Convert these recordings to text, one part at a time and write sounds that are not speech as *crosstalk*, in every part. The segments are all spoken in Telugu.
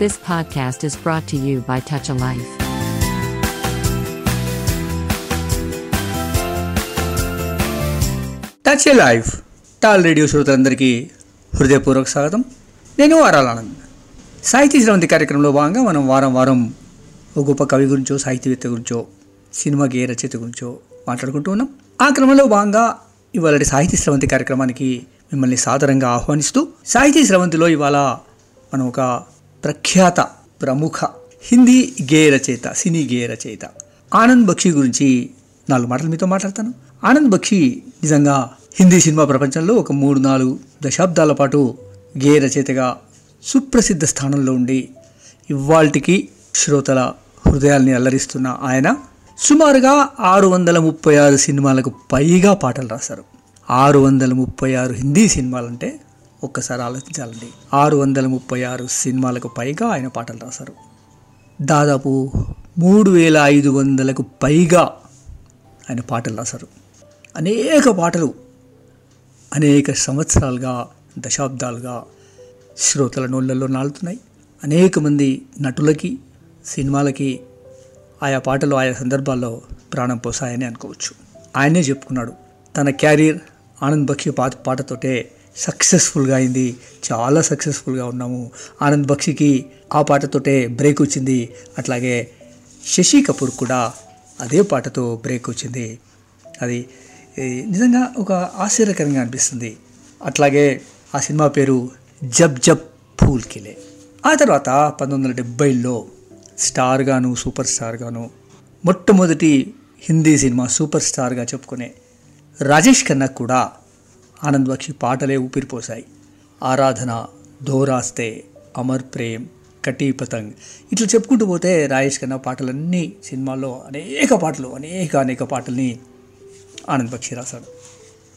This podcast is brought to you by Touch a Life. Touch a life TAL radio శ్రోతలందరికీ హృదయపూర్వక స్వాగతం. నేను వారాలానంద్ సాహితీ శ్రవంతి కార్యక్రమంలో భాగంగా మనం వారం వారం ఒక గొప్ప కవి గురించో సాహితీవేత్త గురించో సినిమా గేయ రచయిత గురించో మాట్లాడుకుంటూ ఉన్నాం. ఆ క్రమంలో భాగంగా ఇవాళ సాహితీ శ్రవంతి కార్యక్రమానికి మిమ్మల్ని సాదరంగా ఆహ్వానిస్తూ సాహితీ శ్రవంతిలో ఇవాళ మనం ఒక ప్రఖ్యాత ప్రముఖ హిందీ గేయ రచయిత సినీ గేయ రచయిత ఆనంద్ బక్షి గురించి నాలుగు మాటలు మీతో మాట్లాడతాను. ఆనంద్ బక్షి నిజంగా హిందీ సినిమా ప్రపంచంలో ఒక మూడు నాలుగు దశాబ్దాల పాటు గేయ రచయితగా సుప్రసిద్ధ స్థానంలో ఉండి ఇవాల్టికి శ్రోతల హృదయాల్ని అల్లరిస్తున్న ఆయన సుమారుగా ఆరు వందల ముప్పై ఆరు సినిమాలకు పైగా పాటలు రాశారు. ఆరు వందల ముప్పై ఆరు హిందీ సినిమాలంటే ఒక్కసారి ఆలోచించాలండి. ఆరు వందల ముప్పై ఆరు సినిమాలకు పైగా ఆయన పాటలు రాశారు. దాదాపు మూడు వేల ఐదు వందలకు పైగా ఆయన పాటలు రాశారు. అనేక పాటలు అనేక సంవత్సరాలుగా దశాబ్దాలుగా శ్రోతల నోళ్ళల్లో నాలుతున్నాయి. అనేక మంది నటులకి సినిమాలకి ఆయా పాటలు ఆయా సందర్భాల్లో ప్రాణం పోసాయని అనుకోవచ్చు. ఆయనే చెప్పుకున్నాడు తన క్యారియర్ ఆనంద్ బక్షి పాత పాటతోటే సక్సెస్ఫుల్గా అయింది. చాలా సక్సెస్ఫుల్గా ఉన్నాము. ఆనంద్ బక్షికి ఆ పాటతోటే బ్రేక్ వచ్చింది. అట్లాగే శశి కపూర్ కూడా అదే పాటతో బ్రేక్ వచ్చింది. అది నిజంగా ఒక ఆశ్చర్యకరంగా అనిపిస్తుంది. అట్లాగే ఆ సినిమా పేరు జబ్ జబ్ ఫూల్ కిలే. ఆ తర్వాత పంతొమ్మిది వందల డెబ్బైలో స్టార్గాను సూపర్ స్టార్గాను మొట్టమొదటి హిందీ సినిమా సూపర్ స్టార్గా చెప్పుకునే రాజేష్ ఖన్నా కూడా ఆనంద్ బక్షి పాటలే ఊపిరిపోశాయి. ఆరాధన దోరాస్తే అమర్ ప్రేమ్ కటీ పతంగ్ ఇట్లా చెప్పుకుంటూ పోతే రాజేష్ ఖన్నా పాటలన్నీ సినిమాల్లో అనేక పాటలు అనేక అనేక పాటల్ని ఆనంద్ బక్షి రాశాడు.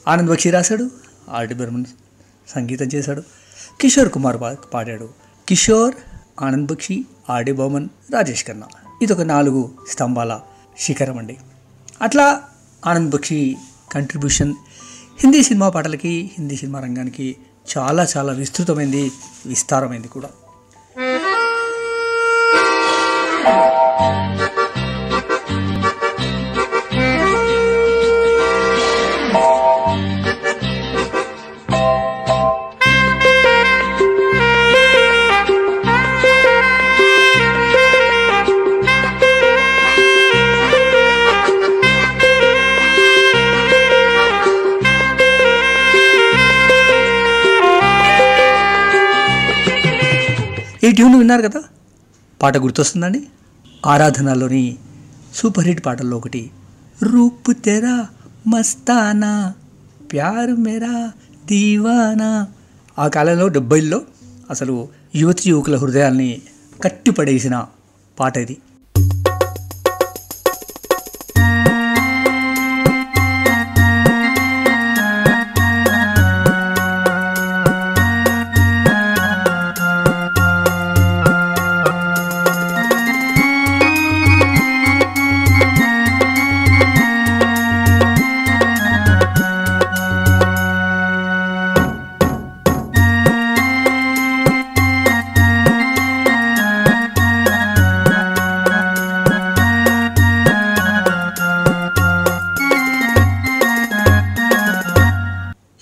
ఆనంద్ బక్షి రాశాడు ఆర్డి బర్మన్ సంగీతం చేశాడు కిషోర్ కుమార్ పాడాడు. Kishore Anand Bakshi R D Burman Rajesh Khanna. ఇది ఒక నాలుగు స్తంభాల శిఖరం అండి. అట్లా ఆనంద్ బక్షి కంట్రిబ్యూషన్ హిందీ సినిమా పాటలకి హిందీ సినిమా రంగానికి చాలా చాలా విస్తృతమైంది విస్తారమైంది కూడా. ట్యూన్ విన్నారు కదా? పాట గుర్తొస్తుందండి? ఆరాధనలోని సూపర్ హిట్ పాటల్లో ఒకటి రూపు తెరా మస్తానా ప్యార్ మెరా దీవానా. ఆ కాలంలో డెబ్బైల్లో అసలు యువతి యువకుల హృదయాల్ని కట్టిపడేసిన పాట ఇది.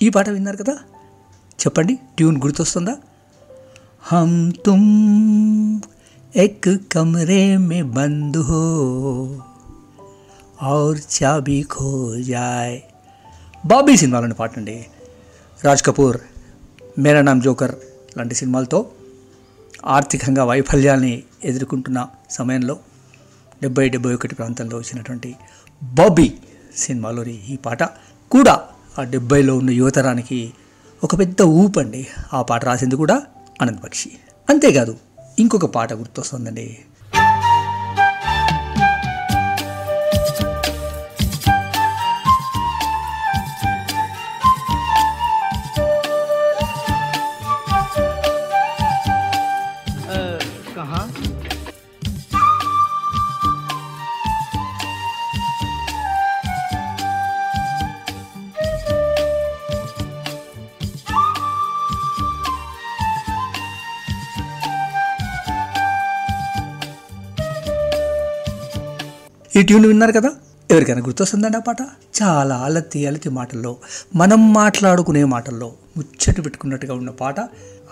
ఈ పాట విన్నారు కదా? చెప్పండి ట్యూన్ గుర్తొస్తుందా? హమ్ తుమ్ ఎక్ కమరే మే బంద్ హో ఔర్ చాబీ ఖో జాయ్. బాబీ సినిమాలోని పాట అండి రాజ్ కపూర్ మేరా నామ్ జోకర్ లాంటి సినిమాలతో ఆర్థికంగా వైఫల్యాన్ని ఎదుర్కొంటున్న సమయంలో డెబ్బై డెబ్బై ఒకటి ప్రాంతంలో వచ్చినటువంటి బాబీ సినిమాలోని ఈ పాట కూడా ఆ డెబ్బైలో ఉన్న యువతరానికి ఒక పెద్ద ఊపండి. ఆ పాట రాసింది కూడా ఆనంద్ బక్షి. అంతేకాదు ఇంకొక పాట గుర్తొస్తుందండి. ఈ ట్యూన్ విన్నారు కదా? ఎవరికైనా గుర్తొస్తుందండి ఆ పాట? చాలా అలతి అలతి మాటల్లో మనం మాట్లాడుకునే మాటల్లో ముచ్చట పెట్టుకున్నట్టుగా ఉన్న పాట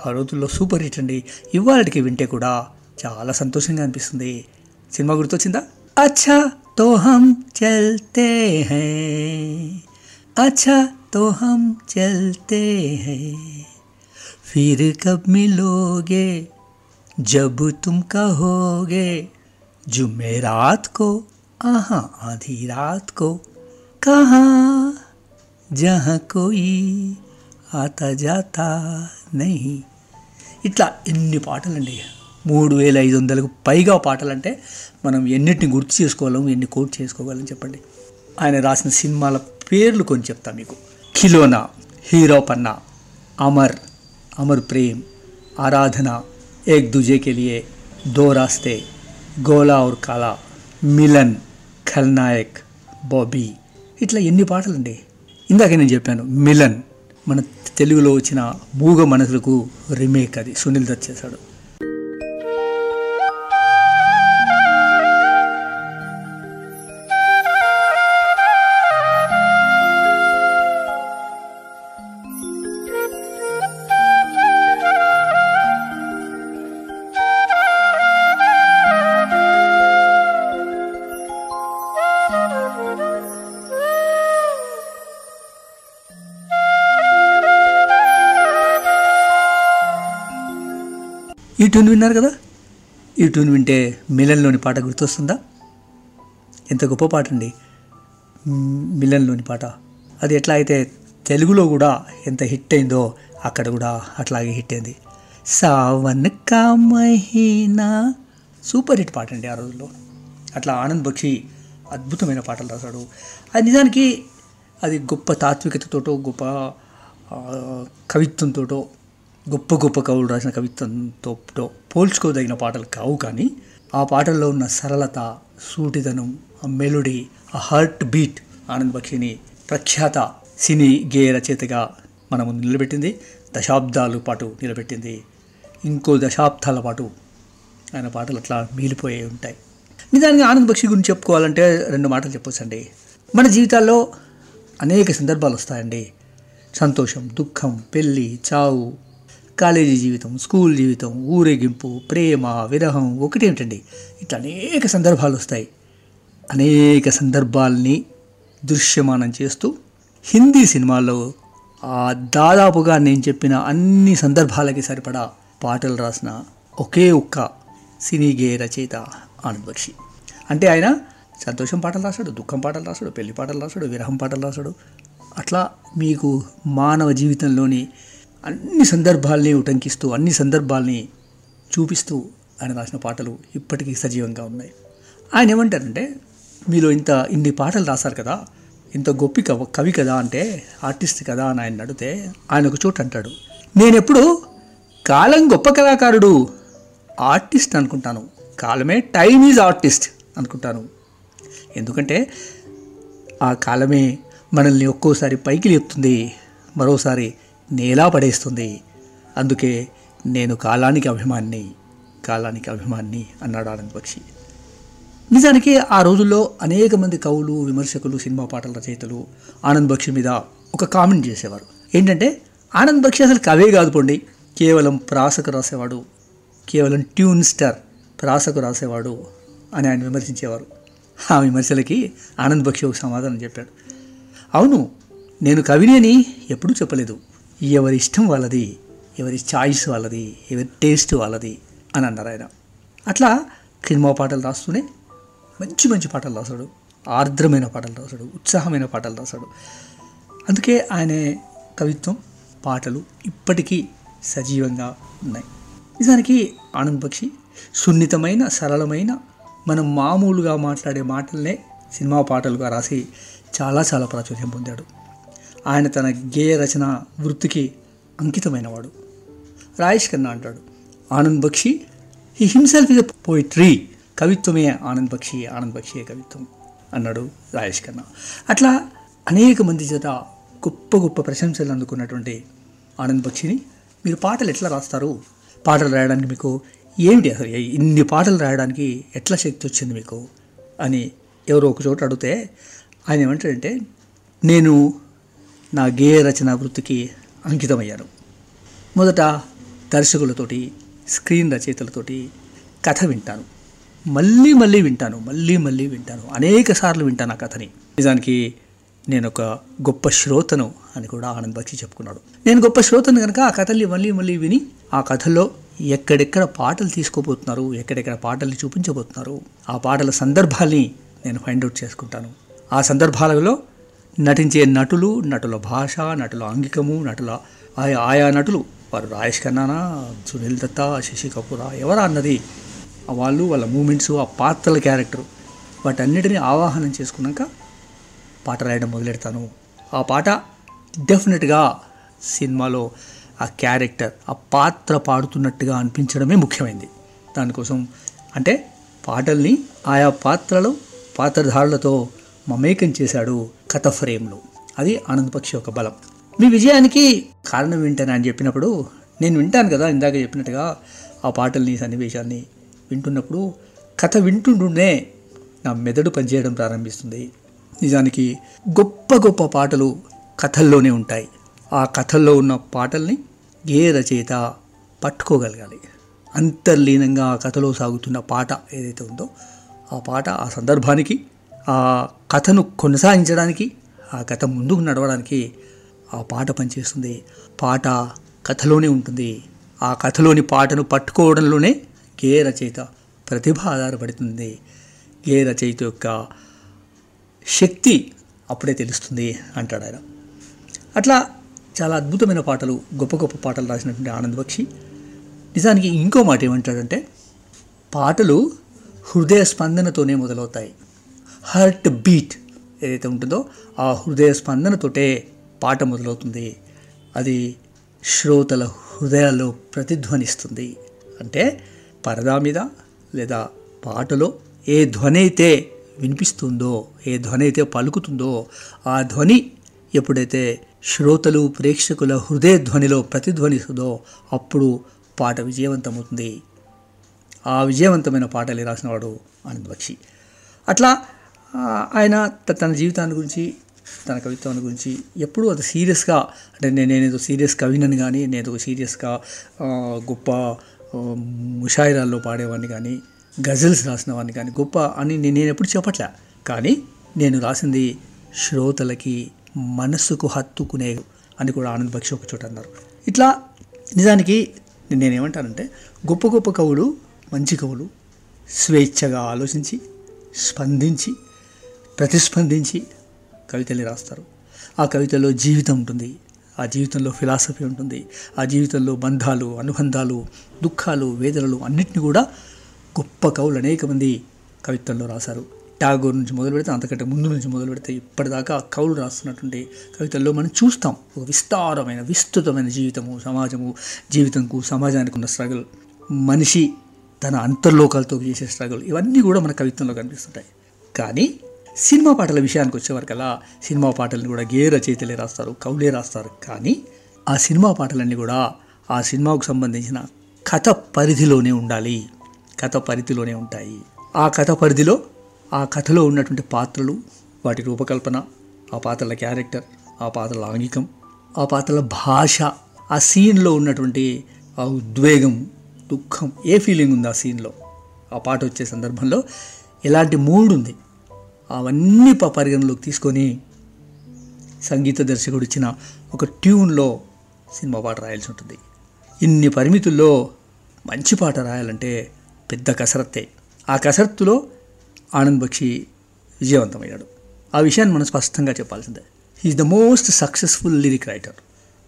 ఆ రోజుల్లో సూపర్ హిట్ అండి. ఇవాళకి వింటే కూడా చాలా సంతోషంగా అనిపిస్తుంది. సినిమా గుర్తొచ్చిందా? అచ్చా తో హమ్ చల్తే హై. అచ్చా తో హమ్ చల్తే హై. ఫిర్ కబ్ మిలోగే జబ్ తుమ్ కహోగే జుమ్మే రాత్ కో आहा आधी रात को कहाँ जहाँ कोई आता जाता नहीं ఇట్లా ఎన్ని పాటలండి మూడు వేల ఐదు వందలకు పైగా పాటలంటే మనం ఎన్నిటిని గుర్తు చేసుకోగలం ఎన్ని కోట్ చేసుకోగలం చెప్పండి ఆయన రాసిన సినిమాల పేర్లు కొన్ని చెప్తా మీకు ఖిలోనా హీరో పన్నా అమర్ अमर प्रेम आराधना एक दूजे के लिए दो रास्ते గోలా और కాలా మిలన్ ఖల్నాయక్ బాబీ ఇట్లా ఎన్ని పాటలండి. ఇందాక నేను చెప్పాను మిలన్ మన తెలుగులో వచ్చిన మూగ మనసులకు రీమేక్ అది సునీల్ దత్ చేశాడు. ఈ ట్యూన్ విన్నారు కదా? ఈ ట్యూన్ వింటే మిలన్లోని పాట గుర్తొస్తుందా? ఎంత గొప్ప పాట అండి మిలన్లోని పాట. అది ఎట్లా అయితే తెలుగులో కూడా ఎంత హిట్ అయిందో అక్కడ కూడా అట్లాగే హిట్ అయింది. సావన్ కా మహీనా. సూపర్ హిట్ పాట అండి ఆ రోజుల్లో. అట్లా ఆనంద్ బక్షి అద్భుతమైన పాటలు రాశాడు. అది నిజానికి అది గొప్ప తాత్వికతతోటో గొప్ప కవిత్వంతోటో గొప్ప గొప్ప కవులు రాసిన కవిత్వంతో పోల్చుకోదగిన పాటలు కావు కానీ ఆ పాటల్లో ఉన్న సరళత సూటిదనం ఆ మెలోడీ ఆ హార్ట్ బీట్ ఆనంద్ బక్షిని ప్రఖ్యాత సినీ గేయ రచయితగా మన ముందు నిలబెట్టింది. దశాబ్దాలు పాటు నిలబెట్టింది. ఇంకో దశాబ్దాల పాటు ఆయన పాటలు అట్లా మిగిలిపోయి ఉంటాయి. నిజానికి ఆనంద్ బక్షి గురించి చెప్పుకోవాలంటే రెండు మాటలు చెప్పొచ్చండి. మన జీవితాల్లో అనేక సందర్భాలు వస్తాయండి. సంతోషం దుఃఖం పెళ్ళి చావు కాలేజీ జీవితం స్కూల్ జీవితం ఊరేగింపు ప్రేమ విరహం ఒకటేమిటండి ఇట్లా అనేక సందర్భాలు వస్తాయి. అనేక సందర్భాల్ని దృశ్యమానం చేస్తూ హిందీ సినిమాల్లో ఆ దాదాపుగా నేను చెప్పిన అన్ని సందర్భాలకి సరిపడా పాటలు రాసిన ఒకే ఒక్క సినీ గేయ రచయిత ఆనంద్ బక్షి. అంటే ఆయన సంతోషం పాటలు రాశాడు దుఃఖం పాటలు రాశాడు పెళ్ళి పాటలు రాశాడు విరహం పాటలు రాశాడు. అట్లా మీకు మానవ జీవితంలోని అన్ని సందర్భాల్ని ఉటంకిస్తూ అన్ని సందర్భాల్ని చూపిస్తూ ఆయన రాసిన పాటలు ఇప్పటికీ సజీవంగా ఉన్నాయి. ఆయన ఏమంటారంటే మీలో ఇంత ఇన్ని పాటలు రాశారు కదా ఇంత గొప్ప కవ కవి కదా అంటే ఆర్టిస్ట్ కదా అని ఆయన అడిగితే ఆయన ఒక చోట అంటాడు నేనెప్పుడు కాలం గొప్ప కళాకారుడు ఆర్టిస్ట్ అనుకుంటాను. కాలమే టైమ్ ఈజ్ ఆర్టిస్ట్ అనుకుంటాను. ఎందుకంటే ఆ కాలమే మనల్ని ఒక్కోసారి పైకి లేపుతుంది మరోసారి నేలా పడేస్తుంది. అందుకే నేను కాలానికి అభిమాన్ని కాలానికి అభిమాన్ని అన్నాడు ఆనంద్ బక్షి. నిజానికి ఆ రోజుల్లో అనేక మంది కవులు విమర్శకులు సినిమా పాటల రచయితలు ఆనంద్ బక్షి మీద ఒక కామెంట్ చేసేవారు. ఏంటంటే ఆనంద్ బక్షి అసలు కవే కాదు పోండి. కేవలం ప్రాసకు రాసేవాడు కేవలం ట్యూన్ స్టార్ ప్రాసకు రాసేవాడు అని ఆయన విమర్శించేవారు. ఆ విమర్శలకి ఆనంద్ బక్షి ఒక సమాధానం చెప్పాడు. అవును నేను కవిని అని ఎప్పుడూ చెప్పలేదు. ఎవరి ఇష్టం వాళ్ళది ఎవరి చాయిస్ వాళ్ళది ఎవరి టేస్ట్ వాళ్ళది అని అన్నారు ఆయన. అట్లా సినిమా పాటలు రాస్తూనే మంచి మంచి పాటలు రాశాడు. ఆర్ద్రమైన పాటలు రాశాడు ఉత్సాహమైన పాటలు రాశాడు. అందుకే ఆయన కవిత్వం పాటలు ఇప్పటికీ సజీవంగా ఉన్నాయి. నిజానికి ఆనంద్ బక్షి సున్నితమైన సరళమైన మనం మామూలుగా మాట్లాడే మాటలనే సినిమా పాటలుగా రాసి చాలా చాలా ప్రాచుర్యం పొందాడు. ఆయన తన గేయ రచన వృత్తికి అంకితమైనవాడు. రాయేష్ ఖన్నా అంటాడు Anand Bakshi he himself is poetry కవిత్వమే Anand Bakshi Anand బక్షియే కవిత్వం అన్నాడు రాయేష్ ఖన్నా. అట్లా అనేక మంది చేత గొప్ప గొప్ప ప్రశంసలు అందుకున్నటువంటి ఆనంద్ బక్షిని మీరు పాటలు ఎట్లా రాస్తారు? పాటలు రాయడానికి మీకు ఏమిటి అసలు? ఇన్ని పాటలు రాయడానికి ఎట్లా శక్తి వచ్చింది మీకు? అని ఎవరో ఒక చోట అడిగితే ఆయన ఏమంటాడంటే నేను నా గేయ రచన వృత్తికి అంకితమయ్యాను. మొదట దర్శకులతోటి స్క్రీన్ రచయితలతోటి కథ వింటాను. మళ్ళీ మళ్ళీ వింటాను మళ్ళీ మళ్ళీ వింటాను. అనేక సార్లు వింటాను ఆ కథని. నిజానికి నేను ఒక గొప్ప శ్రోతను అని కూడా ఆనంద్ బక్షి చెప్పుకున్నాడు. నేను గొప్ప శ్రోతను కనుక ఆ కథల్ని మళ్ళీ మళ్ళీ విని ఆ కథల్లో ఎక్కడెక్కడ పాటలు తీసుకోబోతున్నారు ఎక్కడెక్కడ పాటల్ని చూపించబోతున్నారు ఆ పాటల సందర్భాల్ని నేను ఫైండ్ అవుట్ చేసుకుంటాను. ఆ సందర్భాలలో నటించే నటులు నటుల భాష నటుల ఆంగికము నటుల ఆయా ఆయా నటులు. వారు రాయేష్ ఖన్నానా సునీల్ దత్తా శశి కపూరా ఎవరా అన్నది? వాళ్ళు వాళ్ళ మూమెంట్స్ ఆ పాత్రల క్యారెక్టర్. వాటన్నిటిని ఆవాహనం చేసుకున్నాక పాట రాయడం మొదలెడతాను. ఆ పాట డెఫినెట్గా సినిమాలో ఆ క్యారెక్టర్ ఆ పాత్ర పాడుతున్నట్టుగా అనిపించడమే ముఖ్యమైంది. దానికోసం అంటే పాటల్ని ఆయా పాత్రలు పాత్రధారులతో మమేకం చేశాడు కథ ఫ్రేమ్లో అది ఆనందపక్షి యొక్క బలం. మీ విజయానికి కారణం ఏంటని అని చెప్పినప్పుడు నేను వింటాను కదా ఇందాక చెప్పినట్టుగా ఆ పాటల్ని సన్నివేశాన్ని వింటున్నప్పుడు కథ వింటుండునే నా మెదడు పనిచేయడం ప్రారంభిస్తుంది. నిజానికి గొప్ప గొప్ప పాటలు కథల్లోనే ఉంటాయి. ఆ కథల్లో ఉన్న పాటల్ని ఏ రచయిత పట్టుకోగలగాలి? అంతర్లీనంగా ఆ కథలో సాగుతున్న పాట ఏదైతే ఉందో ఆ పాట ఆ సందర్భానికి ఆ కథను కొనసాగించడానికి ఆ కథ ముందుకు నడవడానికి ఆ పాట పనిచేస్తుంది. పాట కథలోనే ఉంటుంది. ఆ కథలోని పాటను పట్టుకోవడంలోనే గే రచయిత ప్రతిభ ఆధారపడుతుంది. గే రచయిత యొక్క శక్తి అప్పుడే తెలుస్తుంది అంటాడు ఆయన. అట్లా చాలా అద్భుతమైన పాటలు గొప్ప గొప్ప పాటలు రాసినటువంటి ఆనంద్ బక్షి. నిజానికి ఇంకో మాట ఏమంటాడంటే పాటలు హృదయ స్పందనతోనే మొదలవుతాయి. హార్ట్ బీట్ ఏదైతే ఉంటుందో ఆ హృదయ స్పందనతోటే పాట మొదలవుతుంది. అది శ్రోతల హృదయాల్లో ప్రతిధ్వనిస్తుంది. అంటే పరదా మీద లేదా పాటలో ఏ ధ్వని అయితే వినిపిస్తుందో ఏ ధ్వని అయితే పలుకుతుందో ఆ ధ్వని ఎప్పుడైతే శ్రోతలు ప్రేక్షకుల హృదయ ధ్వనిలో ప్రతిధ్వనిస్తుందో అప్పుడు పాట విజయవంతమవుతుంది. ఆ విజయవంతమైన పాటలు రాసినవాడు ఆనంద్ బక్షి. అట్లా ఆయన తన జీవితాన్ని గురించి తన కవిత్వాన్ని గురించి ఎప్పుడూ అది సీరియస్గా అంటే నేను నేనేదో సీరియస్ కవినని కానీ నేను సీరియస్గా గొప్ప ముషాయిరాల్లో పాడేవాడిని కానీ గజల్స్ రాసిన వాడిని కానీ గొప్ప అని నేను నేను ఎప్పుడు చెప్పట్లే. కానీ నేను రాసింది శ్రోతలకి మనస్సుకు హత్తుకునే అని కూడా ఆనంద్ బక్షి ఒక చోట అన్నారు. ఇట్లా నిజానికి నేనేమంటానంటే గొప్ప గొప్ప కవులు మంచి కవులు స్వేచ్ఛగా ఆలోచించి స్పందించి ప్రతిస్పందించి కవితల్ని రాస్తారు. ఆ కవితలో జీవితం ఉంటుంది. ఆ జీవితంలో ఫిలాసఫీ ఉంటుంది. ఆ జీవితంలో బంధాలు అనుబంధాలు దుఃఖాలు వేదనలు అన్నిటిని కూడా గొప్ప కవులు అనేక మంది కవిత్వంలో రాశారు. టాగోర్ నుంచి మొదలు పెడితే అంతకంటే ముందు నుంచి మొదలు పెడితే ఇప్పటిదాకా కవులు రాస్తున్నటువంటి కవితల్లో మనం చూస్తాం. ఒక విస్తారమైన విస్తృతమైన జీవితము సమాజము జీవితంకు సమాజానికి ఉన్న స్ట్రగుల్ మనిషి తన అంతర్లోకాలతో చేసే స్ట్రగుల్ ఇవన్నీ కూడా మన కవిత్వంలో కనిపిస్తుంటాయి. కానీ సినిమా పాటల విషయానికి వచ్చేవరకల్లా సినిమా పాటలను కూడా గే రచయితలే రాస్తారు కవులే రాస్తారు. కానీ ఆ సినిమా పాటలన్నీ కూడా ఆ సినిమాకు సంబంధించిన కథ పరిధిలోనే ఉండాలి. కథ పరిధిలోనే ఉంటాయి. ఆ కథ పరిధిలో ఆ కథలో ఉన్నటువంటి పాత్రలు వాటి రూపకల్పన ఆ పాత్రల క్యారెక్టర్ ఆ పాత్రల ఆంగికం ఆ పాత్రల భాష ఆ సీన్లో ఉన్నటువంటి ఆ ఉద్వేగం దుఃఖం ఏ ఫీలింగ్ ఉంది ఆ సీన్లో? ఆ పాట వచ్చే సందర్భంలో ఎలాంటి మూడ్ ఉంది? అవన్నీ ప- పరిగణలోకి తీసుకొని సంగీత దర్శకుడు ఇచ్చిన ఒక ట్యూన్లో సినిమా పాట రాయాల్సి ఉంటుంది. ఇన్ని పరిమితుల్లో మంచి పాట రాయాలంటే పెద్ద కసరత్తే. ఆ కసరత్తులో ఆనంద్ బక్షి విజయవంతమయ్యాడు. ఆ విషయాన్ని మనం స్పష్టంగా చెప్పాల్సిందే. Is the most successful lyric writer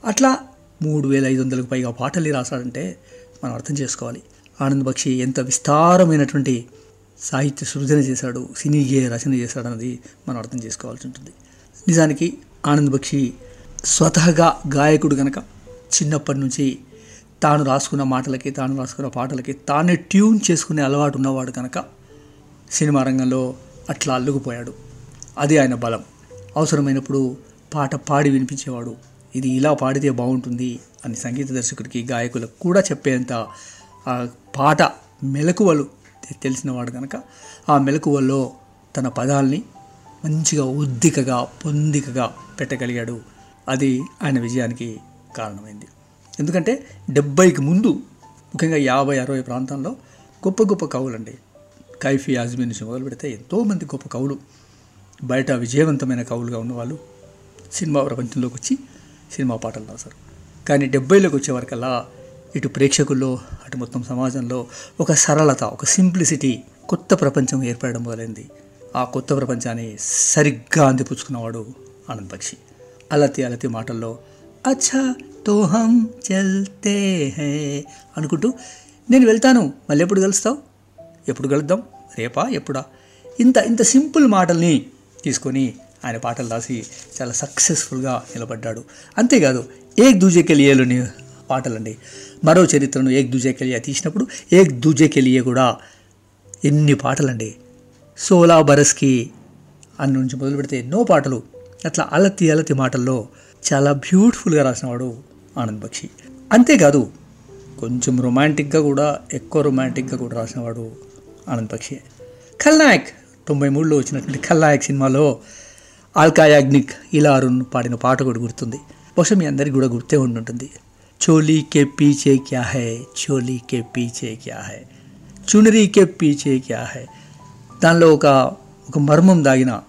అట్లా మూడు వేల ఐదు వందలకు పైగా పాటలు రాశాడంటే మనం అర్థం చేసుకోవాలి. ఆనంద్ బక్షి ఎంత విస్తారమైనటువంటి సాహిత్య సృజన చేశాడు సినీ గేయ రచన చేశాడు అన్నది మనం అర్థం చేసుకోవాల్సి ఉంటుంది. నిజానికి ఆనంద్ బక్షి స్వతహగా గాయకుడు గనక చిన్నప్పటి నుంచి తాను రాసుకున్న మాటలకి తాను రాసుకున్న పాటలకి తానే ట్యూన్ చేసుకునే అలవాటు ఉన్నవాడు కనుక సినిమా రంగంలో అట్లా అల్లుకుపోయాడు. అది ఆయన బలం. అవసరమైనప్పుడు పాట పాడి వినిపించేవాడు. ఇది ఇలా పాడితే బాగుంటుంది అని సంగీత దర్శకుడికి గాయకులకు కూడా చెప్పేంత ఆ పాట మెలకువలు తెలిసినవాడు కనుక ఆ మెలకువల్లో తన పదాల్ని మంచిగా ఉద్దికగా పొందికగా పెట్టగలిగాడు. అది ఆయన విజయానికి కారణమైంది. ఎందుకంటే డెబ్బైకి ముందు ముఖ్యంగా యాభై అరవై ప్రాంతంలో గొప్ప గొప్ప కవులండి. కైఫీ ఆజ్మీ నుంచి మొదలు పెడితే ఎంతోమంది గొప్ప కవులు బయట విజయవంతమైన కవులుగా ఉన్నవాళ్ళు సినిమా ప్రపంచంలోకి వచ్చి సినిమా పాటలు రాశారు. కానీ డెబ్బైలోకి వచ్చేవరకల్లా ఇటు ప్రేక్షకుల్లో అటు మొత్తం సమాజంలో ఒక సరళత ఒక సింప్లిసిటీ కొత్త ప్రపంచం ఏర్పడడం మొదలైంది. ఆ కొత్త ప్రపంచాన్ని సరిగ్గా అందిపుచ్చుకున్నవాడు ఆనంద్ పక్షి అలతి అలతి మాటల్లో అచ్చా తో హం చల్తే హే అనుకుంటూ నేను వెళ్తాను మళ్ళీ ఎప్పుడు కలుస్తావు? ఎప్పుడు కలుద్దాం? రేపా? ఎప్పుడా? ఇంత ఇంత సింపుల్ మాటల్ని తీసుకొని ఆయన పాటలు రాసి చాలా సక్సెస్ఫుల్గా నిలబడ్డాడు. అంతేకాదు ఏ దూజే ఏలుని పాటలండి. మరో చరిత్రను ఏక్ దూజే కెలియా తీసినప్పుడు ఏక్ దూజే కెలియే కూడా ఎన్ని పాటలండి. సోలా బరస్కి అన్న నుంచి మొదలు పెడితే ఎన్నో పాటలు. అట్లా అలతి అలతి మాటల్లో చాలా బ్యూటిఫుల్గా రాసినవాడు ఆనంద్ బక్షి. అంతేకాదు కొంచెం రొమాంటిక్గా కూడా ఎక్కువ రొమాంటిక్గా కూడా రాసినవాడు ఆనంద్ బక్షి. ఖల్నాయక్ తొంభై మూడులో వచ్చినటువంటి ఖల్నాయక్ సినిమాలో ఆల్కాయాగ్నిక్ ఇలా అరుణ్ పాడిన పాట కూడా గుర్తుంది. బహుశా మీ అందరికీ కూడా గుర్తే ఉండుంటుంది. चोली కే పీచే क्या है? चोली కే పీచే क्या है? చునరీ కే పీచే క్యా హై దానిలో ఒక ఒక మర్మం దాగిన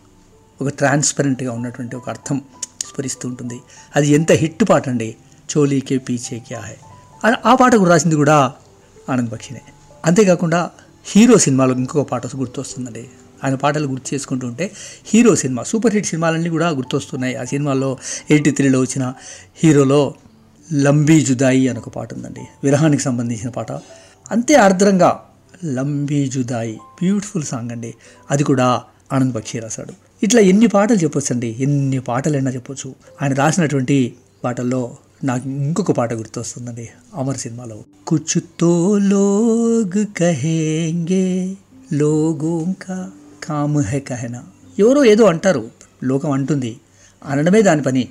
ఒక ట్రాన్స్పరెంట్గా ఉన్నటువంటి ఒక అర్థం స్ఫరిస్తూ ఉంటుంది. అది ఎంత హిట్ పాట అండి? చోలీకే పీచే క్యా హై? ఆ- ఆ పాట కూడా రాసింది కూడా ఆనంద్ బక్షినే. అంతేకాకుండా హీరో సినిమాలో ఇంకొక పాట గుర్తొస్తుందండి. ఆయన పాటలు గుర్తు చేసుకుంటూ ఉంటే హీరో సినిమా సూపర్ హిట్ సినిమాలన్నీ కూడా గుర్తొస్తున్నాయి. ఆ సినిమాలో ఎయిటీ త్రీలో వచ్చిన హీరోలో లంబీ జుదాయి అని ఒక పాట ఉందండి. విరహానికి సంబంధించిన పాట. అంతే ఆర్ద్రంగా లంబీ జుదాయి. బ్యూటిఫుల్ సాంగ్ అండి. అది కూడా ఆనంద్ బక్షి రాశాడు. ఇట్లా ఎన్ని పాటలు చెప్పొచ్చు అండి ఎన్ని పాటలైనా చెప్పొచ్చు. ఆయన రాసినటువంటి పాటల్లో నాకు ఇంకొక పాట గుర్తొస్తుందండి. అమర్ సినిమాలో. కుచుతో లోగ్ కహేంగే లోగోంకా का కామ్ కహనా. ఎవరో ఏదో అంటారు. లోకం అంటుంది. అనడమే దాని పని.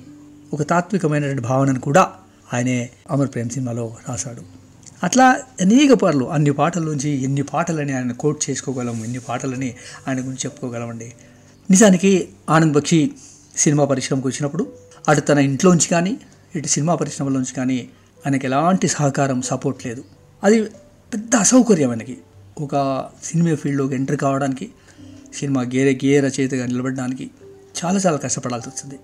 ఒక తాత్వికమైనటువంటి భావనను కూడా ఆయనే అమర్ ప్రేమ్ సినిమాలో రాశాడు. అట్లా అనేక పాటలు అన్ని పాటల్లోంచి ఎన్ని పాటలని ఆయన కోట్ చేసుకోగలం ఎన్ని పాటలని ఆయన గురించి చెప్పుకోగలమండి. నిజానికి ఆనంద్ బక్షి సినిమా పరిశ్రమకు వచ్చినప్పుడు అటు తన ఇంట్లోంచి కానీ ఇటు సినిమా పరిశ్రమలోంచి కానీ ఆయనకి ఎలాంటి సహకారం సపోర్ట్ లేదు. అది పెద్ద అసౌకర్యం ఆయనకి. ఒక సినిమా ఫీల్డ్లోకి ఎంటర్ కావడానికి సినిమా గేరే గే రచయితగా నిలబడడానికి చాలా చాలా కష్టపడాల్సి వచ్చింది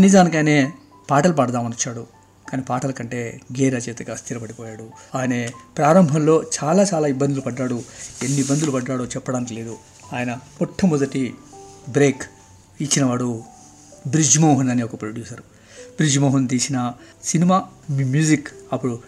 నిజానికి ఆయనే పాటలు పాడదామని వచ్చాడు. కానీ పాటల కంటే గే రచయితగా స్థిరపడిపోయాడు. ఆయన ప్రారంభంలో చాలా చాలా ఇబ్బందులు పడ్డాడు. ఎన్ని ఇబ్బందులు పడ్డాడో చెప్పడానికి లేదు. ఆయన మొట్టమొదటి బ్రేక్ ఇచ్చినవాడు బ్రిజ్మోహన్ అనే ఒక ప్రొడ్యూసర్. బ్రిజ్మోహన్ తీసిన సినిమా మ్యూజిక్ అప్పుడు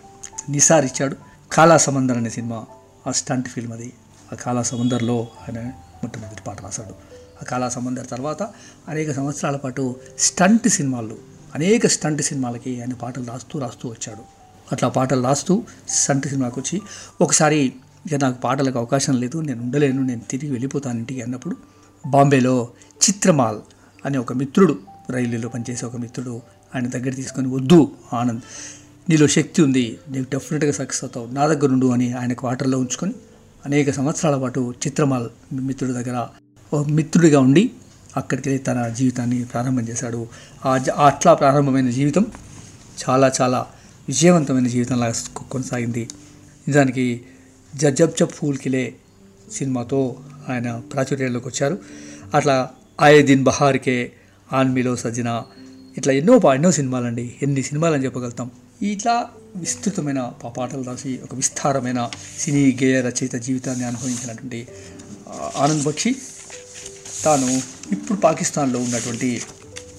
నిసార్ ఇచ్చాడు. కాలా సమందర్ అనే సినిమా ఆ స్టంట్ ఫిల్మ్ అది. ఆ కాలా సమందర్లో ఆయన మొట్టమొదటి పాట రాశాడు. ఆ కాలా సమందర్ తర్వాత అనేక సంవత్సరాల పాటు స్టంట్ సినిమాలు అనేక స్టంట్ సినిమాలకి ఆయన పాటలు రాస్తూ రాస్తూ వచ్చాడు. అట్లా పాటలు రాస్తూ స్టంట్ సినిమాకి వచ్చి ఒకసారి ఇక నాకు పాటలకు అవకాశం లేదు నేను ఉండలేను నేను తిరిగి వెళ్ళిపోతాను ఇంటికి అన్నప్పుడు బాంబేలో చిత్రమాల్ అనే ఒక మిత్రుడు రైల్వేలో పనిచేసే ఒక మిత్రుడు ఆయన దగ్గర తీసుకొని వద్దు ఆనంద్ నీలో శక్తి ఉంది నీకు డెఫినెట్గా సక్సెస్ అవుతావు నా దగ్గర ఉండు అని ఆయన క్వార్టర్లో ఉంచుకొని అనేక సంవత్సరాల పాటు చిత్రమాల్ మిత్రుడి దగ్గర ఒక మిత్రుడిగా ఉండి అక్కడికి వెళ్ళి తన జీవితాన్ని ప్రారంభం చేశాడు. ఆ జ- అట్లా ప్రారంభమైన జీవితం చాలా చాలా విజయవంతమైన జీవితంలాగా కొనసాగింది. నిజానికి జజబ్ జబ్ ఫూల్ కిలే సినిమాతో ఆయన ప్రాచుర్యంలోకి వచ్చారు. అట్లా ఆయే దిన్ బహార్కే ఆన్మీలో సజ్జన ఇట్లా ఎన్నో పా ఎన్నో సినిమాలండి. ఎన్ని సినిమాలు అని చెప్పగలుగుతాం. ఇట్లా విస్తృతమైన పా- పాటలు రాసి ఒక విస్తారమైన సినీ గేయ రచయిత జీవితాన్ని అనుభవించినటువంటి ఆనంద్ బక్షి తాను ఇప్పుడు పాకిస్తాన్లో ఉన్నటువంటి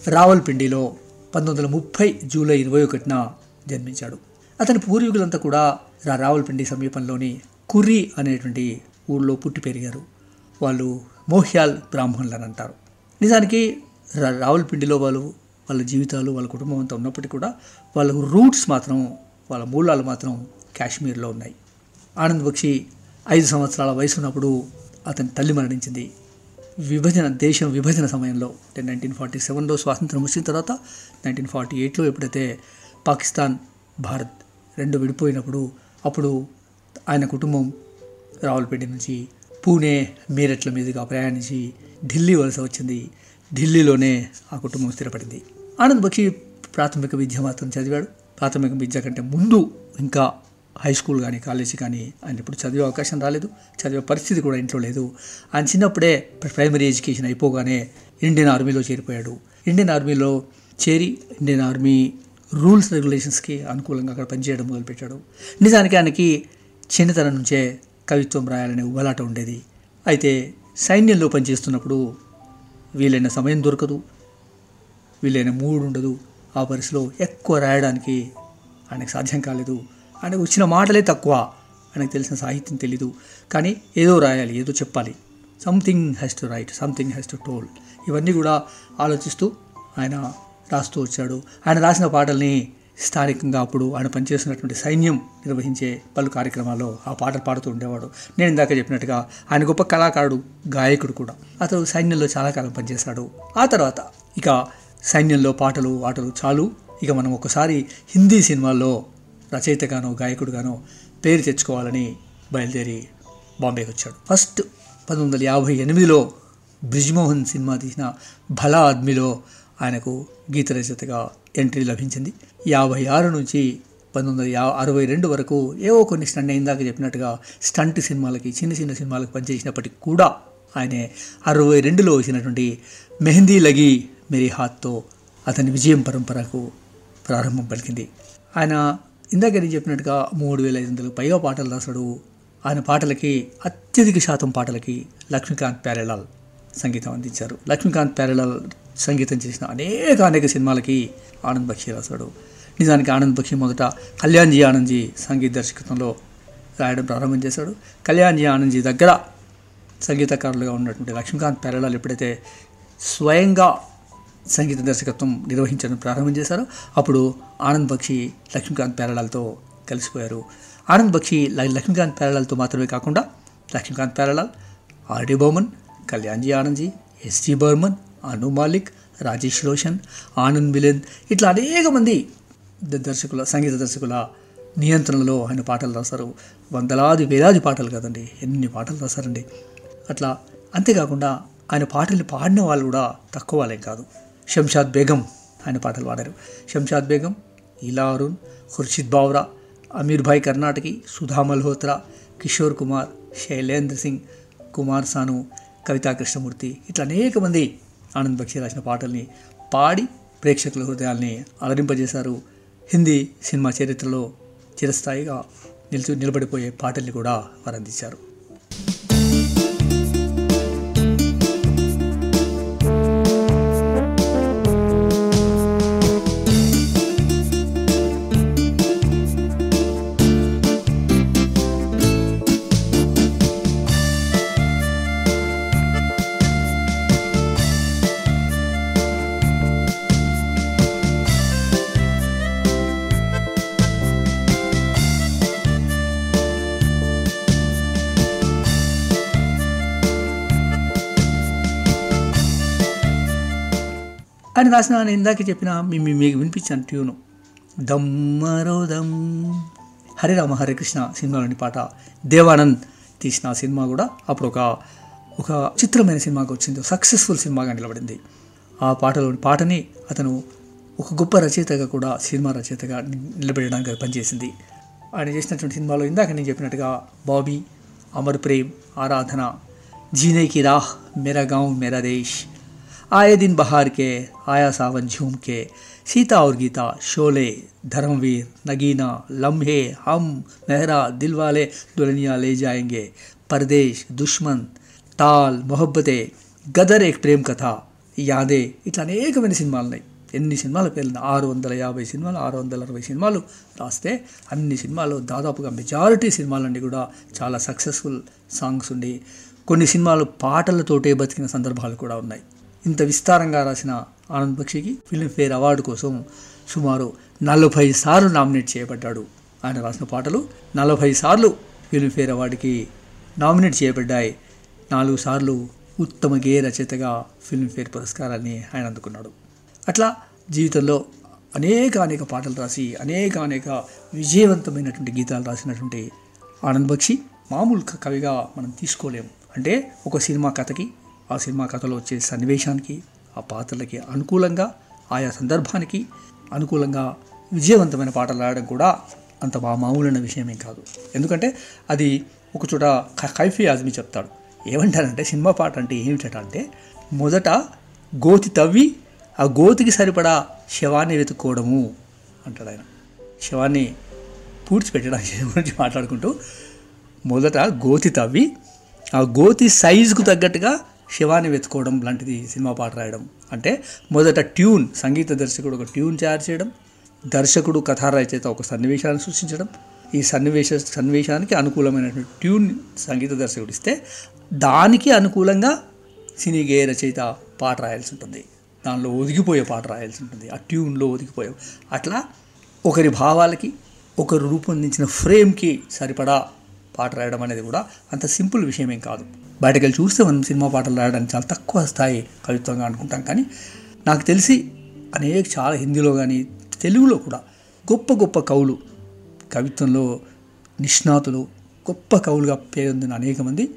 రావల్పిండిలో పంతొమ్మిది వందల ముప్పై జూలై ఇరవై ఒకటిన జన్మించాడు. అతని పూర్వీకులంతా కూడా రా రావల్పిండి సమీపంలోని కుర్రి అనేటువంటి ఊళ్ళో పుట్టి పెరిగారు. వాళ్ళు మోహ్యాల్ బ్రాహ్మణులు అని అంటారు నిజానికి రావులపిండిలో రావల్పిండిలో వాళ్ళు వాళ్ళ జీవితాలు వాళ్ళ కుటుంబం అంతా ఉన్నప్పటికీ కూడా వాళ్ళ రూట్స్ మాత్రం వాళ్ళ మూలాలు మాత్రం కాశ్మీర్లో ఉన్నాయి. ఆనంద్ బక్షి ఐదు సంవత్సరాల వయసు ఉన్నప్పుడు అతని తల్లి మరణించింది. విభజన దేశం విభజన సమయంలో అంటే నైన్టీన్ ఫార్టీ సెవెన్లో స్వాతంత్రం వచ్చిన తర్వాత నైన్టీన్ ఫార్టీ ఎయిట్లో ఎప్పుడైతే పాకిస్తాన్ భారత్ రెండు విడిపోయినప్పుడు అప్పుడు ఆయన కుటుంబం రావులపేట నుంచి పూణే మీరట్ల మీదుగా ప్రయాణించి ఢిల్లీ వలస వచ్చింది. ఢిల్లీలోనే ఆ కుటుంబం స్థిరపడింది. ఆనంద్ బక్షి ప్రాథమిక విద్య మాత్రం చదివాడు. ప్రాథమిక విద్య కంటే ముందు ఇంకా హై స్కూల్ కానీ కాలేజీ కానీ ఆయన ఇప్పుడు చదివే అవకాశం రాలేదు చదివే పరిస్థితి కూడా ఇంట్లో లేదు. ఆయన చిన్నప్పుడే ప్రైమరీ ఎడ్యుకేషన్ అయిపోగానే ఇండియన్ ఆర్మీలో చేరిపోయాడు. ఇండియన్ ఆర్మీలో చేరి ఇండియన్ ఆర్మీ రూల్స్ రెగ్యులేషన్స్కి అనుకూలంగా అక్కడ పనిచేయడం మొదలుపెట్టాడు. నిజానికి ఆయనకి చిన్నతనం నుంచే కవిత్వం రాయాలనే ఉబలాట ఉండేది. అయితే సైన్యంలో పనిచేస్తున్నప్పుడు వీలైన సమయం దొరకదు వీలైన మూడు ఉండదు. ఆ పరిస్థితిలో ఎక్కువ రాయడానికి ఆయనకు సాధ్యం కాలేదు. ఆయనకు వచ్చిన మాటలే తక్కువ ఆయనకు తెలిసిన సాహిత్యం తెలీదు. కానీ ఏదో రాయాలి ఏదో చెప్పాలి. Something has to write something has to told ఇవన్నీ కూడా ఆలోచిస్తూ ఆయన రాస్తూ వచ్చాడు. ఆయన రాసిన పాటల్ని స్థానికంగా అప్పుడు ఆయన పనిచేస్తున్నటువంటి సైన్యం నిర్వహించే పలు కార్యక్రమాల్లో ఆ పాటలు పాడుతూ ఉండేవాడు. నేను ఇందాక చెప్పినట్టుగా ఆయన గొప్ప కళాకారుడు గాయకుడు కూడా. అతను సైన్యంలో చాలా కాలం పనిచేశాడు. ఆ తర్వాత ఇక సైన్యంలో పాటలు ఆటలు చాలు. ఇక మనం ఒకసారి హిందీ సినిమాల్లో రచయితగానో గాయకుడుగానో పేరు తెచ్చుకోవాలని బయలుదేరి బాంబేకి వచ్చాడు. ఫస్ట్ పంతొమ్మిది వందల యాభై ఎనిమిదిలో బ్రిజ్మోహన్ సినిమా తీసిన భలా ఆద్మీలో ఆయనకు గీత రచయితగా ఎంట్రీ లభించింది. యాభై ఆరు నుంచి పంతొమ్మిది వందల యా అరవై రెండు వరకు ఏవో కొన్ని స్టంట్ ఇందాక చెప్పినట్టుగా స్టంట్ సినిమాలకి చిన్న చిన్న సినిమాలకు పనిచేసినప్పటికీ కూడా ఆయనే అరవై రెండులో వచ్చినటువంటి మెహందీ లగి మేరీ హాత్తో అతని విజయం పరంపరకు ప్రారంభం పలికింది. ఆయన ఇందాక నేను చెప్పినట్టుగా మూడు వేల ఐదు వందలకు పైగా పాటలు రాశాడు. ఆయన పాటలకి అత్యధిక శాతం పాటలకి లక్ష్మీకాంత్ ప్యారెలాల్ సంగీతం అందించారు. లక్ష్మీకాంత్ ప్యారెలాల్ సంగీతం చేసిన అనేక అనేక సినిమాలకి ఆనంద్ బక్షి రాశాడు. నిజానికి ఆనంద్ బక్షి మొదట కళ్యాణ్జీ ఆనంద్జీ సంగీత దర్శకత్వంలో రాయడం ప్రారంభం చేశాడు. కళ్యాణ్జీ ఆనంద్జీ దగ్గర సంగీతకారులుగా ఉన్నటువంటి లక్ష్మీకాంత్ ప్యారెలాల్ ఎప్పుడైతే స్వయంగా సంగీత దర్శకత్వం నిర్వహించడం ప్రారంభం చేశారు. అప్పుడు ఆనంద్ బక్షి లక్ష్మీకాంత్ పేరడాలతో కలిసిపోయారు. ఆనంద్ బక్షి లక్ష్మీకాంత్ పేరడాలతో మాత్రమే కాకుండా Laxmikant Pyarelal R D Burman Kalyanji Anandji S D Burman Anu Malik Rajesh Roshan Anand Milind ఇట్లా అనేక మంది దర్శకుల సంగీత దర్శకుల నియంత్రణలో ఆయన పాటలు రాశారు. వందలాది వేలాది పాటలు కదండి ఎన్ని పాటలు రాశారండి. అట్లా అంతేకాకుండా ఆయన పాటలు పాడిన వాళ్ళు కూడా తక్కువ వాళ్ళేం కాదు. షంషాద్ బేగం ఆయన పాటలు పాడారు. షంషాద్ బేగం ఇలా అరుణ్ ఖుర్షిద్ బావ్రా అమీర్ భాయ్ కర్ణాటకి సుధా మల్హోత్రా కిషోర్ కుమార్ శైలేంద్ర సింగ్ కుమార్ సాను కవితా కృష్ణమూర్తి ఇట్లా అనేక మంది ఆనంద్ బక్షి రాసిన పాటల్ని పాడి ప్రేక్షకుల హృదయాల్ని అలరింపజేశారు. హిందీ సినిమా చరిత్రలో చిరస్థాయిగా నిలిచి నిలబడిపోయే పాటల్ని కూడా వారందించారు. అని ఆయన రాసిన నేను ఇందాక చెప్పిన మీకు వినిపించాను ట్యూను. దమ్మరో దమ్. హరిరామ హరే కృష్ణ సినిమాలోని పాట. దేవానంద్ తీసిన సినిమా కూడా అప్పుడు ఒక ఒక చిత్రమైన సినిమాకి వచ్చింది. సక్సెస్ఫుల్ సినిమాగా నిలబడింది. ఆ పాటలోని పాటని అతను ఒక గొప్ప రచయితగా కూడా సినిమా రచయితగా నిలబెట్టడానికి పనిచేసింది. ఆయన చేసినటువంటి సినిమాలో ఇందాక నేను చెప్పినట్టుగా బాబీ అమర్ ప్రేమ్ ఆరాధన జీనే కి రాహ్ మేరా గాँव మేరా దేశ్ आए दिन बहार के आया सावन झूम के सीता और गीता शोले धर्मवीर नगीना लम्हे हम मेहरा दिलवाले दुल्हनिया ले जाएंगे परदेश दुश्मन తాల్ మొహబ్బతే గదర్ ఏక్ ప్రేమ్ కథ యాదే ఇట్లా అనేకమైన సినిమాలు ఉన్నాయి ఎన్ని సినిమాల పేర్లు ఆరు వందల యాభై సినిమాలు ఆరు వందల అరవై సినిమాలు రాస్తే అన్ని సినిమాలు దాదాపుగా మెజారిటీ సినిమాలన్నీ కూడా చాలా సక్సెస్ఫుల్ సాంగ్స్ ఉండి కొన్ని సినిమాలు పాటలతోటే బతికిన సందర్భాలు కూడా ఉన్నాయి ఇంత విస్తారంగా రాసిన ఆనంద్ బక్షికి ఫిల్మ్ఫేర్ అవార్డు కోసం సుమారు నలభై సార్లు నామినేట్ చేయబడ్డాడు. ఆయన రాసిన పాటలు నలభై సార్లు ఫిల్మ్ఫేర్ అవార్డుకి నామినేట్ చేయబడ్డాయి. నాలుగు సార్లు ఉత్తమ గే రచయితగా ఫిల్మ్ఫేర్ పురస్కారాన్ని ఆయన అందుకున్నాడు. అట్లా జీవితంలో అనేక అనేక పాటలు రాసి అనేక అనేక విజయవంతమైనటువంటి గీతాలు రాసినటువంటి ఆనంద్ బక్షి మామూలు క- కవిగా మనం తీసుకోలేము అంటే ఒక సినిమా కథకి ఆ సినిమా కథలో వచ్చే సన్నివేశానికి ఆ పాత్రలకి అనుకూలంగా ఆయా సందర్భానికి అనుకూలంగా విజయవంతమైన పాటలు రాయడం కూడా అంత మా మామూలైన విషయమేం కాదు. ఎందుకంటే అది ఒక చోట కైఫీ ఆజ్మీ చెప్తాడు. ఏమంటారంటే సినిమా పాట అంటే ఏమిటట అంటే మొదట గోతి తవ్వి ఆ గోతికి సరిపడా శవాన్ని వెతుక్కోవడము అంటాడు ఆయన. శవాన్ని పూడ్చిపెట్టడానికి *laughs* గురించి మాట్లాడుకుంటూ మొదట గోతి తవ్వి ఆ గోతి సైజుకు తగ్గట్టుగా శివాన్ని వెతుకోవడం లాంటిది సినిమా పాట రాయడం. అంటే మొదట ట్యూన్ సంగీత దర్శకుడు ఒక ట్యూన్ తయారు చేయడం దర్శకుడు కథా రచయిత ఒక సన్నివేశాన్ని సృష్టించడం. ఈ సన్నివేశ సన్నివేశానికి అనుకూలమైనటువంటి ట్యూన్ సంగీత దర్శకుడు ఇస్తే దానికి అనుకూలంగా సినీ గేయ రచయిత పాట రాయాల్సి ఉంటుంది. దానిలో ఒదిగిపోయే పాట రాయాల్సి ఉంటుంది. ఆ ట్యూన్లో ఒదిగిపోయే అట్లా ఒకరి భావాలకి ఒకరు రూపొందించిన ఫ్రేమ్కి సరిపడా పాట రాయడం అనేది కూడా అంత సింపుల్ విషయం ఏం కాదు. బయటకు వెళ్ళి చూస్తే మనం సినిమా పాటలు రాయడానికి చాలా తక్కువ స్థాయి కవిత్వంగా అనుకుంటాం. కానీ నాకు తెలిసి అనేక చాలా హిందీలో కానీ తెలుగులో కూడా గొప్ప గొప్ప కవులు కవిత్వంలో నిష్ణాతులు గొప్ప కవులుగా పేరొందిన అనేక మంది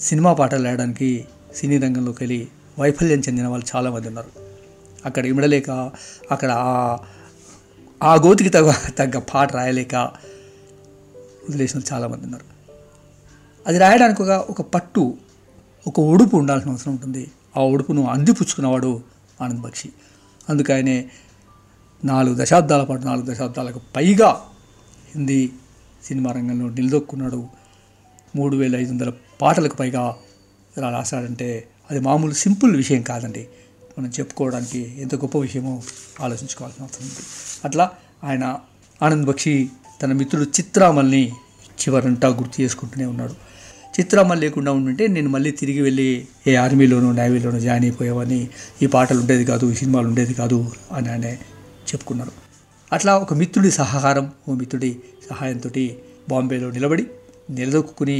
సినిమా పాటలు రాయడానికి సినీ రంగంలోకి వెళ్ళి వైఫల్యం చెందిన వాళ్ళు చాలామంది ఉన్నారు. అక్కడ ఇమడలేక అక్కడ ఆ- ఆ గోతికి తగ్గ తగ్గ పాట రాయలేక వదిలేసిన చాలామంది ఉన్నారు. అది రాయడానికి ఒక ఒక పట్టు ఒక ఉడుపు ఉండాల్సిన అవసరం ఉంటుంది. ఆ ఉడుపును అందిపుచ్చుకున్నవాడు ఆనంద్ బక్షి. అందుకు ఆయనే నాలుగు దశాబ్దాల పాటు నాలుగు దశాబ్దాలకు పైగా హిందీ సినిమా రంగంలో నిలదొక్కున్నాడు. మూడు వేల ఐదు వందల పాటలకు పైగా ఇలా రాశాడంటే అది మామూలు సింపుల్ విషయం కాదండి. మనం చెప్పుకోవడానికి ఎంత గొప్ప విషయమో ఆలోచించుకోవాల్సిన అవసరం ఉంది. అట్లా ఆయన ఆనంద్ బక్షి తన మిత్రుడు చిత్రామల్ని చివరంటా గుర్తు చేసుకుంటూనే ఉన్నాడు. చిత్రామల్ లేకుండా ఉండుంటే నేను మళ్ళీ తిరిగి వెళ్ళి ఏ ఆర్మీలోనూ నేవీలోనూ జాయిన్ అయిపోయావని ఈ పాటలు ఉండేది కాదు ఈ సినిమాలు ఉండేది కాదు అని అనే చెప్పుకున్నారు. అట్లా ఒక మిత్రుడి సహకారం ఓ మిత్రుడి సహాయంతో బాంబేలో నిలబడి నిలదొక్కుని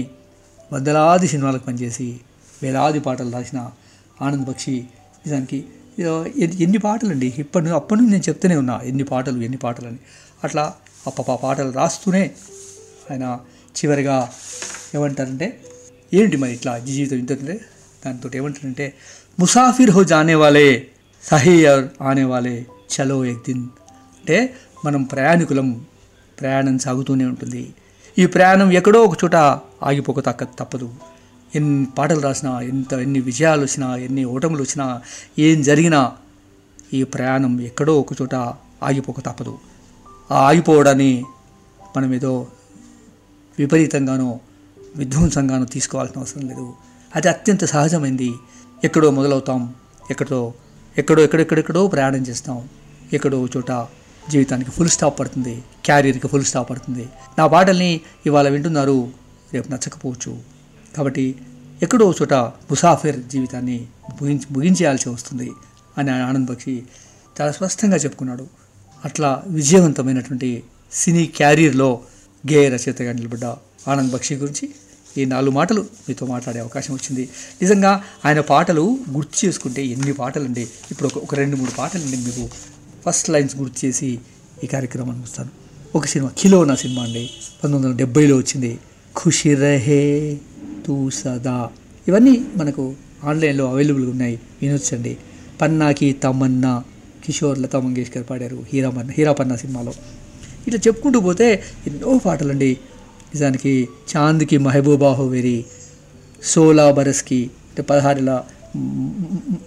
వందలాది సినిమాలకు పనిచేసి వేలాది పాటలు రాసిన ఆనంద్ బక్షి నిజానికి ఎన్ని- పాటలు అండి ఇప్పటి అప్పటి నుంచి నేను చెప్తూనే ఉన్నా ఎన్ని పాటలు ఎన్ని పాటలు అని అట్లా ఆ పాప పాటలు రాస్తూనే ఆయన చివరిగా ఏమంటారంటే ఏంటి మరి ఇట్లా జీవితం ఇంత దాంతో ఏమంటారంటే ముసాఫిర్ హో జానే వాలే సహీ ఆనే వాలే చలో ఎక్ దిన్. అంటే మనం ప్రయాణికులం ప్రయాణం సాగుతూనే ఉంటుంది. ఈ ప్రయాణం ఎక్కడో ఒక చోట ఆగిపోక తక్క తప్పదు. ఎన్ని పాటలు రాసినా ఎంత ఎన్ని విజయాలు వచ్చినా ఎన్ని ఓటములు వచ్చినా ఏం జరిగినా ఈ ప్రయాణం ఎక్కడో ఒక చోట ఆగిపోక తప్పదు. ఆ ఆగిపోవడాన్ని మనం ఏదో విపరీతంగానో విధ్వంసంగాను తీసుకోవాల్సిన అవసరం లేదు. అది అత్యంత సహజమైంది. ఎక్కడో మొదలవుతాం ఎక్కడో ఎక్కడో ఎక్కడెక్కడెక్కడో ప్రయాణం చేస్తాం. ఎక్కడో ఒక చోట జీవితానికి ఫుల్ స్టాప్ పడుతుంది క్యారియర్కి ఫుల్ స్టాప్ పడుతుంది. నా పాటల్ని ఇవాళ వింటున్నారు రేపు నచ్చకపోవచ్చు. కాబట్టి ఎక్కడో చోట ముసాఫిర్ జీవితాన్ని ముగించి ముగించేయాల్సి వస్తుంది అని ఆనంద్ బక్షి చాలా స్పష్టంగా చెప్పుకున్నాడు. అట్లా విజయవంతమైనటువంటి సినీ క్యారియర్లో గేయ రచయితగా నిలబడ్డ ఆనంద్ బక్షి గురించి ఈ నాలుగు మాటలు మీతో మాట్లాడే అవకాశం వచ్చింది. నిజంగా ఆయన పాటలు గుర్తు చేసుకుంటే ఎన్ని పాటలు అండి ఇప్పుడు ఒక ఒక రెండు మూడు పాటలు అండి మీకు ఫస్ట్ లైన్స్ గుర్తు చేసి ఈ కార్యక్రమం వస్తాను ఒక సినిమా కిలో నా సినిమా అండి. పంతొమ్మిది వందల డెబ్బైలో వచ్చింది. ఖుషి రహే తూ సదా. ఇవన్నీ మనకు ఆన్లైన్లో అవైలబుల్గా ఉన్నాయి. వినొచ్చండి. పన్నాకి తమన్నా కిషోర్ లతా మంగేష్కర్ పాడారు. హీరా పన్నా సినిమాలో. ఇట్లా చెప్పుకుంటూ పోతే ఎన్నో పాటలండి. నిజానికి చాంద్కి మహబూబా హోవేరి సోలా బరస్కి అంటే పదహారుల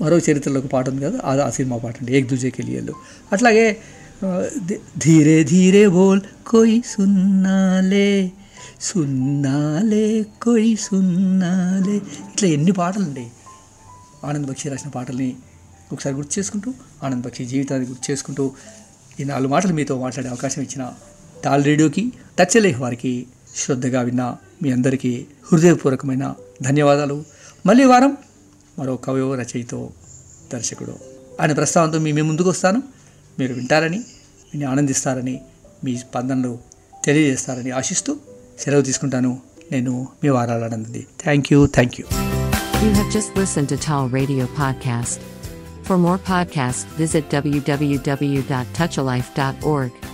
మరో చరిత్రలో ఒక పాట ఉంది కదా అది ఆ సినిమా పాట అండి ఏక్ దూజే కెలియల్లో అట్లాగే ధీరే ధీరే బోల్ కోయి సున్నాలే సున్నాలే కొయి సున్నాలే. ఇట్లా ఎన్ని పాటలండి. ఆనంద్ బక్షి రాసిన పాటల్ని ఒకసారి గుర్తు చేసుకుంటూ ఆనంద్ బక్షి జీవితాన్ని గుర్తు చేసుకుంటూ ఈ నాలుగు మాటలు మీతో మాట్లాడే అవకాశం ఇచ్చిన టాల్ రేడియోకి టచ్ వారికి శ్రద్ధగా విన్న మీ అందరికీ హృదయపూర్వకమైన ధన్యవాదాలు. మళ్ళీ వారం మరో కవయో రచయితో దర్శకుడు. ఆయన ప్రస్తావంతో మీ మీ ముందుకు వస్తాను. మీరు వింటారని విని ఆనందిస్తారని మీ స్పందనలు తెలియజేస్తారని ఆశిస్తూ సెలవు తీసుకుంటాను. నేను మీ వారాలు ఆనందండి thank you thank you. You have just listened to Tall Radio Podcast. For more podcasts, visit www.touchalife.org.